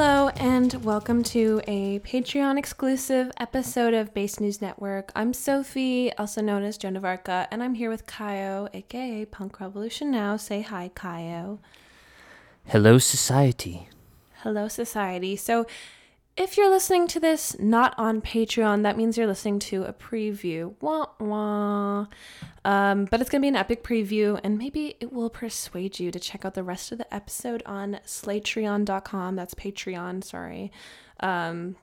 Hello, and welcome to a Patreon exclusive episode of Based News Network. I'm Sophie, also known as Joan of Arca, and I'm here with Caio, aka Punk Revolution Now. Say hi, Caio. Hello, society. Hello, society. So, if you're listening to this not on Patreon, that means you're listening to a preview. Wah wah. Um, but it's going to be an epic preview, and maybe it will persuade you to check out the rest of the episode on slatreon.com. That's Patreon, sorry. Um,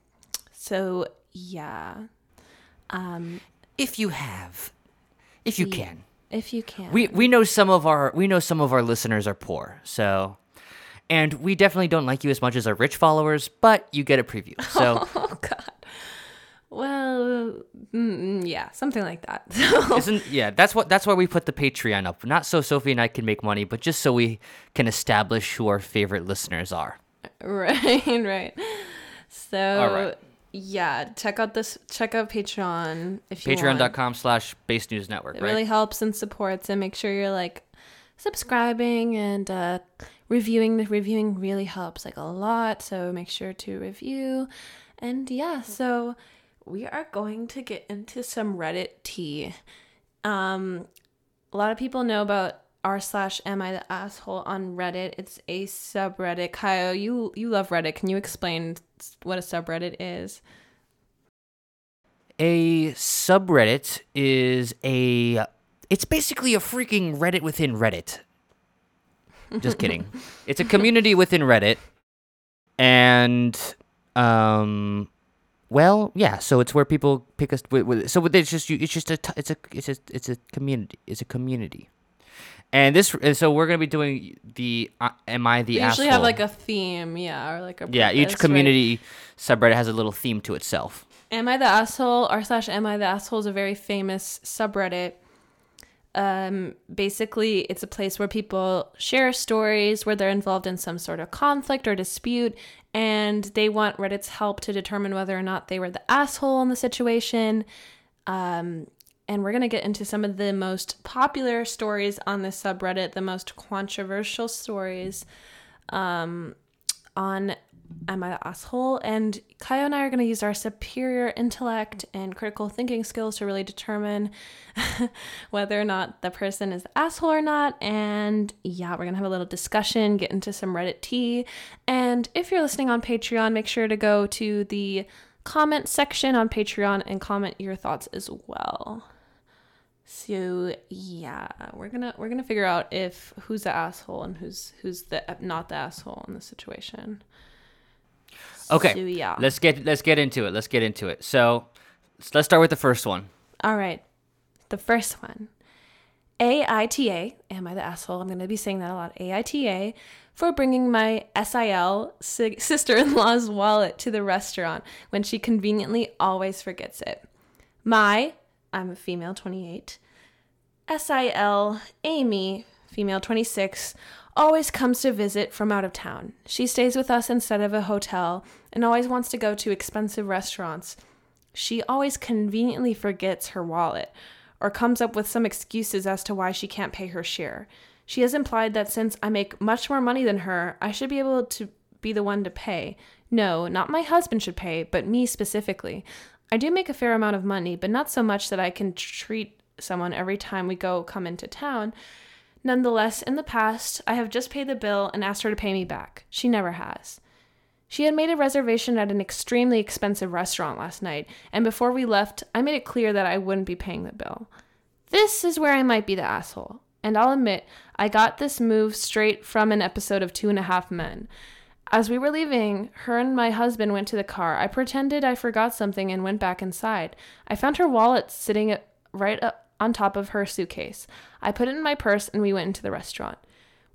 so, yeah. Um, If you have, if you Yeah. can, if you can. we we know some of our we know some of our listeners are poor, so, and we definitely don't like you as much as our rich followers, but you get a preview. So, oh, God. Well, mm, yeah, something like that. Isn't yeah? That's what that's why we put the Patreon up, not so Sophie and I can make money, but just so we can establish who our favorite listeners are. right, right. So, right. yeah, check out this. Check out Patreon if you want. Patreon.com slash Based News Network, It right? really helps and supports, and make sure you're like subscribing and uh, reviewing. The reviewing really helps like a lot. So make sure to review, and yeah. So we are going to get into some Reddit tea. Um, a lot of people know about r slash am I the asshole on Reddit. It's a subreddit. Kyle, you you love Reddit. Can you explain what a subreddit is? a subreddit is a it's basically a freaking reddit within reddit just kidding it's a community within reddit and um well yeah so it's where people pick us with, with, so it's just you it's just a it's a it's a it's a community it's a community and this and so we're gonna be doing the uh, am i the They usually asshole have like a theme, yeah, or like a yeah each right? community subreddit has a little theme to itself Am I the asshole? R slash Am I the asshole is a very famous subreddit. Um, basically, it's a place where people share stories where they're involved in some sort of conflict or dispute, and they want Reddit's help to determine whether or not they were the asshole in the situation. Um, and we're going to get into some of the most popular stories on this subreddit, the most controversial stories um, on Am I the Asshole? And Caio and I are going to use our superior intellect and critical thinking skills to really determine whether or not the person is the asshole or not. And yeah, we're going to have a little discussion, get into some Reddit tea. And if you're listening on Patreon, make sure to go to the comment section on Patreon and comment your thoughts as well. So yeah, we're gonna we're gonna figure out if who's the asshole and who's who's the not the asshole in the situation. Okay. So, yeah. Let's get let's get into it. Let's get into it. So let's start with the first one. All right. The first one. AITA, am I the asshole? I'm going to be saying that a lot. AITA for bringing my SIL si- sister-in-law's wallet to the restaurant when she conveniently always forgets it. My, I'm a female 28. SIL Amy, female 26, always comes to visit from out of town. She stays with us instead of a hotel and always wants to go to expensive restaurants. She always conveniently forgets her wallet or comes up with some excuses as to why she can't pay her share. She has implied that since I make much more money than her, I should be able to be the one to pay. No, not my husband should pay, but me specifically. I do make a fair amount of money, but not so much that I can treat someone every time we go come into town. Nonetheless, in the past, I have just paid the bill and asked her to pay me back. She never has. She had made a reservation at an extremely expensive restaurant last night, and before we left, I made it clear that I wouldn't be paying the bill. This is where I might be the asshole, and I'll admit, I got this move straight from an episode of Two and a Half Men. As we were leaving, her and my husband went to the car. I pretended I forgot something and went back inside. I found her wallet sitting right up on top of her suitcase. I put it in my purse and we went into the restaurant.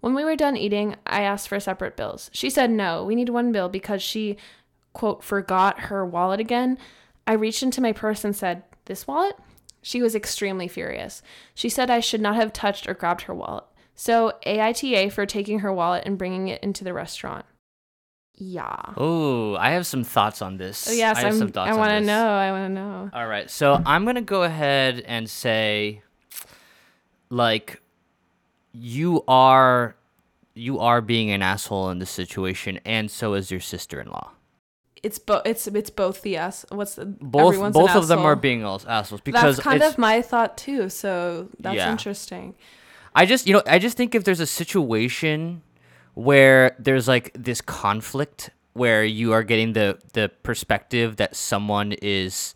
When we were done eating, I asked for separate bills. She said no, we need one bill because she, quote, forgot her wallet again. I reached into my purse and said, This wallet? She was extremely furious. She said I should not have touched or grabbed her wallet. So, AITA for taking her wallet and bringing it into the restaurant. Yeah. Oh, I have some thoughts on this. Oh, yes, I have I'm, some thoughts I want to know. I want to know. All right, so I'm gonna go ahead and say, like, you are you are being an asshole in this situation, and so is your sister-in-law. It's both. It's it's both the ass. What's the Both both of them are being assholes because That's kind of my thought too. So that's Yeah. interesting. I just you know I just think if there's a situation where there's like this conflict where you are getting the the perspective that someone is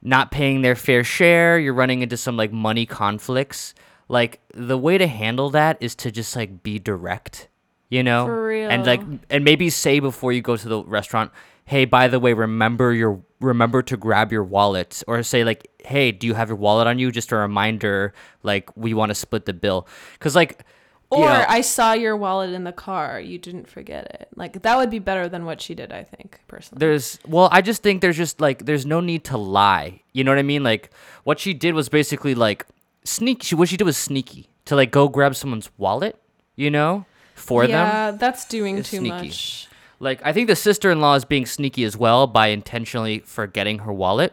not paying their fair share, you're running into some like money conflicts. Like the way to handle that is to just like be direct, you know? And like and maybe say before you go to the restaurant, "Hey, by the way, remember your remember to grab your wallet." Or say like, "Hey, do you have your wallet on you? Just a reminder like we want to split the bill." Cuz like Or know- I saw your wallet in the car. You didn't forget it. Like that would be better than what she did. I think personally. there's well i just think there's just like there's no need to lie you know what i mean like what she did was basically like sneak she what she did was sneaky to like go grab someone's wallet you know for them yeah, that's doing is too sneaky. much. like i think the sister-in-law is being sneaky as well by intentionally forgetting her wallet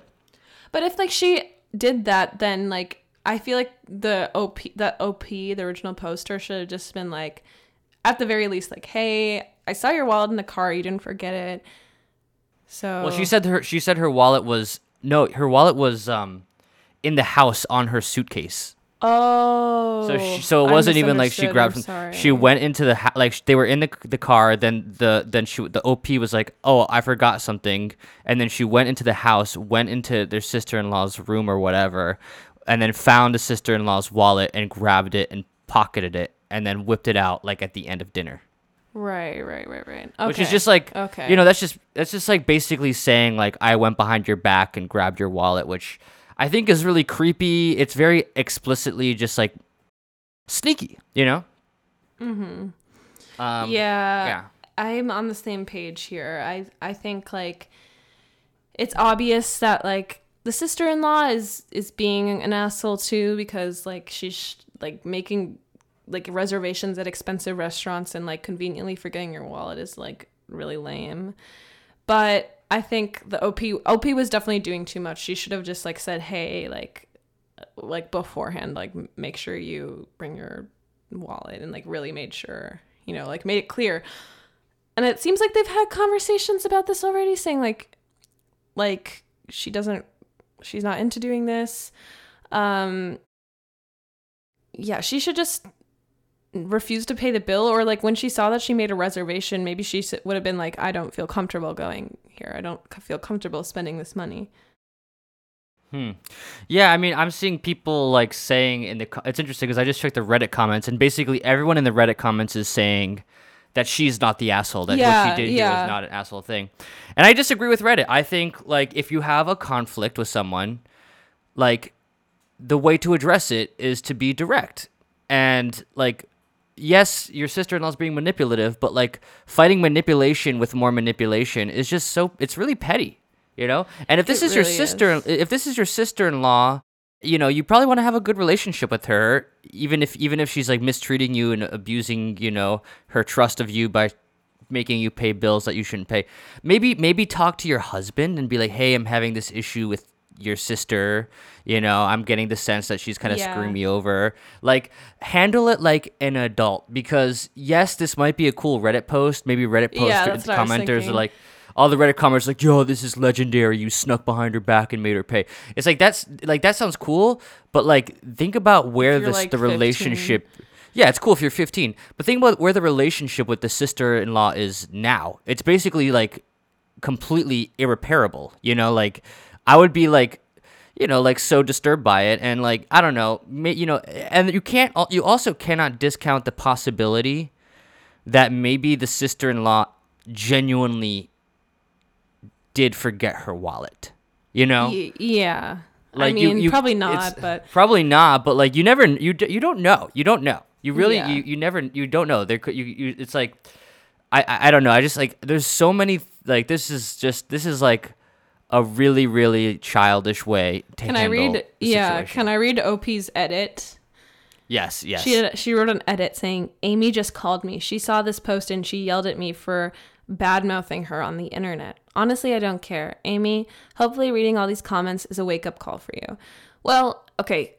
But if like she did that, then like I feel like the OP that OP the original poster should have just been like, at the very least, like, hey, I saw your wallet in the car. You didn't forget it. So well she said her she said her wallet was no her wallet was um in the house on her suitcase Oh, So she, so it wasn't even like she grabbed. Sorry. she went into the ha- like they were in the the car. Then the then she the op was like, oh, I forgot something, and then she went into the house, went into their sister in law's room or whatever, and then found the sister in law's wallet and grabbed it and pocketed it, and then whipped it out like at the end of dinner. Right, right, right, right. Okay. Which is just like okay. you know that's just that's just like basically saying like I went behind your back and grabbed your wallet, which I think is really creepy. It's very explicitly just like sneaky, you know. Mm-hmm. Um, yeah. yeah. I'm on the same page here. I I think like it's obvious that like the sister-in-law is is being an asshole too because like she's like making like reservations at expensive restaurants and like conveniently forgetting your wallet is like really lame. But I think the OP OP was definitely doing too much. She should have just like said, "Hey, like like beforehand, like make sure you bring your wallet and like really made sure, you know, like made it clear." And it seems like they've had conversations about this already saying like like she doesn't she's not into doing this. Um yeah, she should just refuse to pay the bill or like when she saw that she made a reservation, maybe she would have been like I don't feel comfortable going here. I don't feel comfortable spending this money. Hmm. Yeah, I mean, I'm seeing people like saying in the. Co- it's interesting because I just checked the Reddit comments, and basically everyone in the Reddit comments is saying that she's not the asshole. That what Yeah, she did yeah. was not an asshole thing. And I disagree with Reddit. I think like if you have a conflict with someone, like the way to address it is to be direct and like yes your sister-in-law's being manipulative but like fighting manipulation with more manipulation is just so it's really petty you know and if this It is your sister is. if this is your sister-in-law you know you probably want to have a good relationship with her even if even if she's like mistreating you and abusing you know her trust of you by making you pay bills that you shouldn't pay. Maybe maybe talk to your husband and be like hey i'm having this issue with your sister. You know i'm getting the sense that she's kind of Yeah. screwing me over. Like handle it like an adult because yes this might be a cool reddit post maybe reddit post Yeah, that's what I was commenters are like all the reddit commenters like yo this is legendary you snuck behind her back and made her pay it's like that's like that sounds cool but like think about where this like, the 15. relationship yeah, it's cool if you're 15. But think about where the relationship with the sister-in-law is now. It's basically like completely irreparable. You know, like I would be like, you know, like so disturbed by it, and like I don't know, you know, and you can't. You also cannot discount the possibility that maybe the sister-in-law genuinely did forget her wallet. You know, Y- yeah. Like, you- mean, you- probably not, but Probably not, but like you never you you don't know. You don't know. You really Yeah. you, you never you don't know. There could you, you it's like I, I I don't know. I just like there's so many like this is just this is like a really really childish way to can I read? Yeah, can I read OP's edit? Yes, yes. She she wrote an edit saying, "Amy just called me. She saw this post and she yelled at me for bad mouthing her on the internet. Honestly, I don't care. Amy, hopefully reading all these comments is a wake up call for you. Well, okay,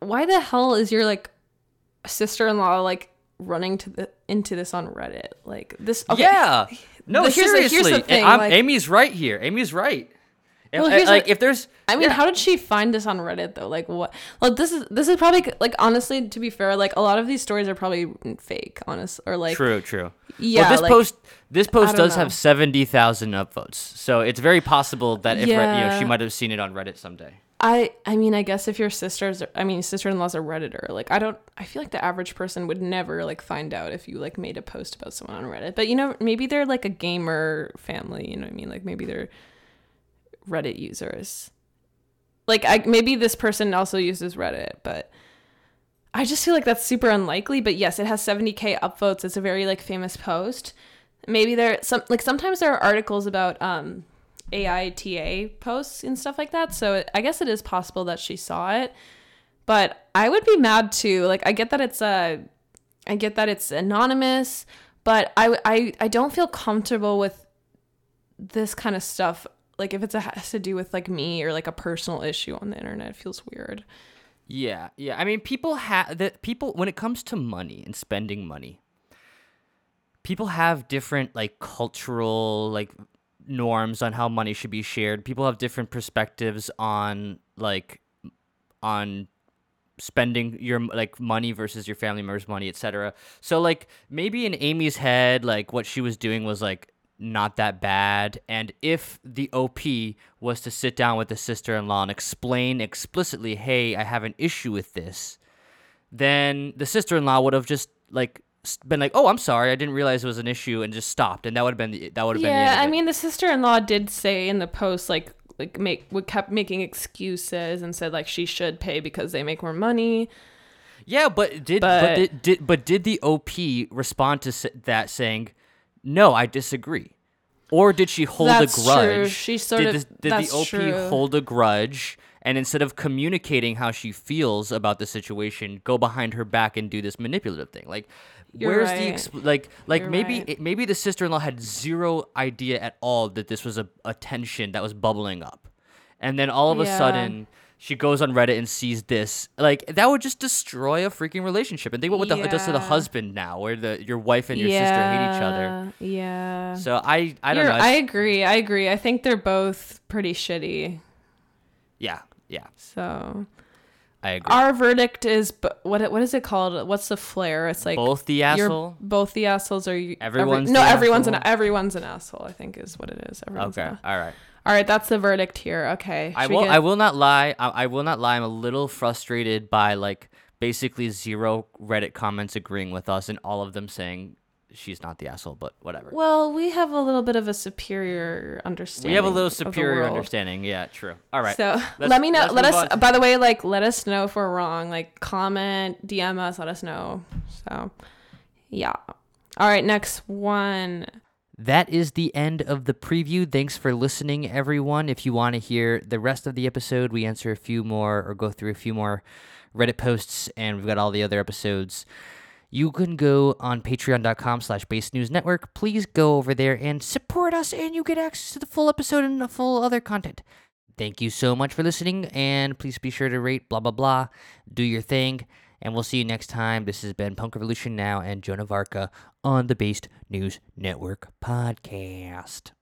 why the hell is your like sister in law like running to the into this on Reddit. Like this. Okay. Yeah. No, The- here's the- here's the thing, I'm- like- Amy's right here. Amy's right. If, Well, like the- if there's I mean, yeah. how did she find this on Reddit though? Like what? Like this is this is probably like honestly, to be fair, like a lot of these stories are probably fake, honest, or like True, true. yeah. well, this like, post this post does know. have seventy thousand upvotes, so it's very possible that if Red- you know, she might have seen it on Reddit someday. I I mean, I guess if your sisters, I mean, sister-in-law's a redditor. Like I don't, I feel like the average person would never like find out if you like made a post about someone on Reddit. But you know, maybe they're like a gamer family. You know what I mean? Like maybe they're Reddit users. Like I maybe this person also uses Reddit, but I just feel like that's super unlikely. But yes, it has 70k upvotes. It's a very like famous post. Maybe there some like sometimes there are articles about um AITA posts and stuff like that. So I guess it is possible that she saw it. But I would be mad too. Like I get that it's a I get that it's anonymous, but I I I don't feel comfortable with this kind of stuff. Like if it's a, has to do with like me or like a personal issue on the internet, it feels weird. Yeah, yeah. I mean, people have that. People when it comes to money and spending money, people have different like cultural like norms on how money should be shared. People have different perspectives on like on spending your like money versus your family members' money, etc. So like maybe in Amy's head, like what she was doing was like not that bad. And if the OP was to sit down with the sister in law and explain explicitly, hey, I have an issue with this, then the sister in law would have just like been like, oh, I'm sorry, I didn't realize it was an issue, and just stopped, and that would have been the, that would have been Yeah, I mean the sister-in-law did say in the post like like make would kept making excuses and said like she should pay because they make more money. Yeah, but did but, But- did, did but did the OP respond to that saying, "No, I disagree," or did she hold That's a true. grudge? She sort did the, did the OP true. hold a grudge and instead of communicating how she feels about the situation, go behind her back and do this manipulative thing? Like, You're where's the exp- like like You're maybe right. it, maybe the sister in law had zero idea at all that this was a, a tension that was bubbling up, and then all of a Yeah. sudden she goes on Reddit and sees this. Like that would just destroy a freaking relationship. And think about what the, it does to the husband now, where the your wife and your sister hate each other. Yeah. So I I don't You're- know. I agree. I agree. I think they're both pretty shitty. yeah, yeah, So I agree. our verdict is what what is it called? What's the flare? It's like Both the asshole. both the assholes or you, every- Everyone's no everyone's an asshole? everyone's an asshole. I think is what it is. Everyone's Okay, an all right. All right, that's the verdict here. Okay. I will. get- I will not lie. I, I will not lie. I'm a little frustrated by like basically zero Reddit comments agreeing with us, and all of them saying she's not the asshole. But whatever. Well, we have a little bit of a superior understanding. we have a little superior understanding. Yeah, true. All right. So Let's- let me know. let's us. on. By the way, like let us know if we're wrong. Like comment, DM us. Let us know. So yeah. All right. Next one. That is the end of the preview. Thanks for listening, everyone. If you want to hear the rest of the episode, we answer a few more or go through a few more Reddit posts, and we've got all the other episodes. You can go on patreon.com slash based news network. Please go over there and support us, and you get access to the full episode and the full other content. Thank you so much for listening, and please be sure to rate, blah, blah, blah. Do your thing, and we'll see you next time. This has been Punk Revolution Now and Joan of Arca on the Based News Network podcast.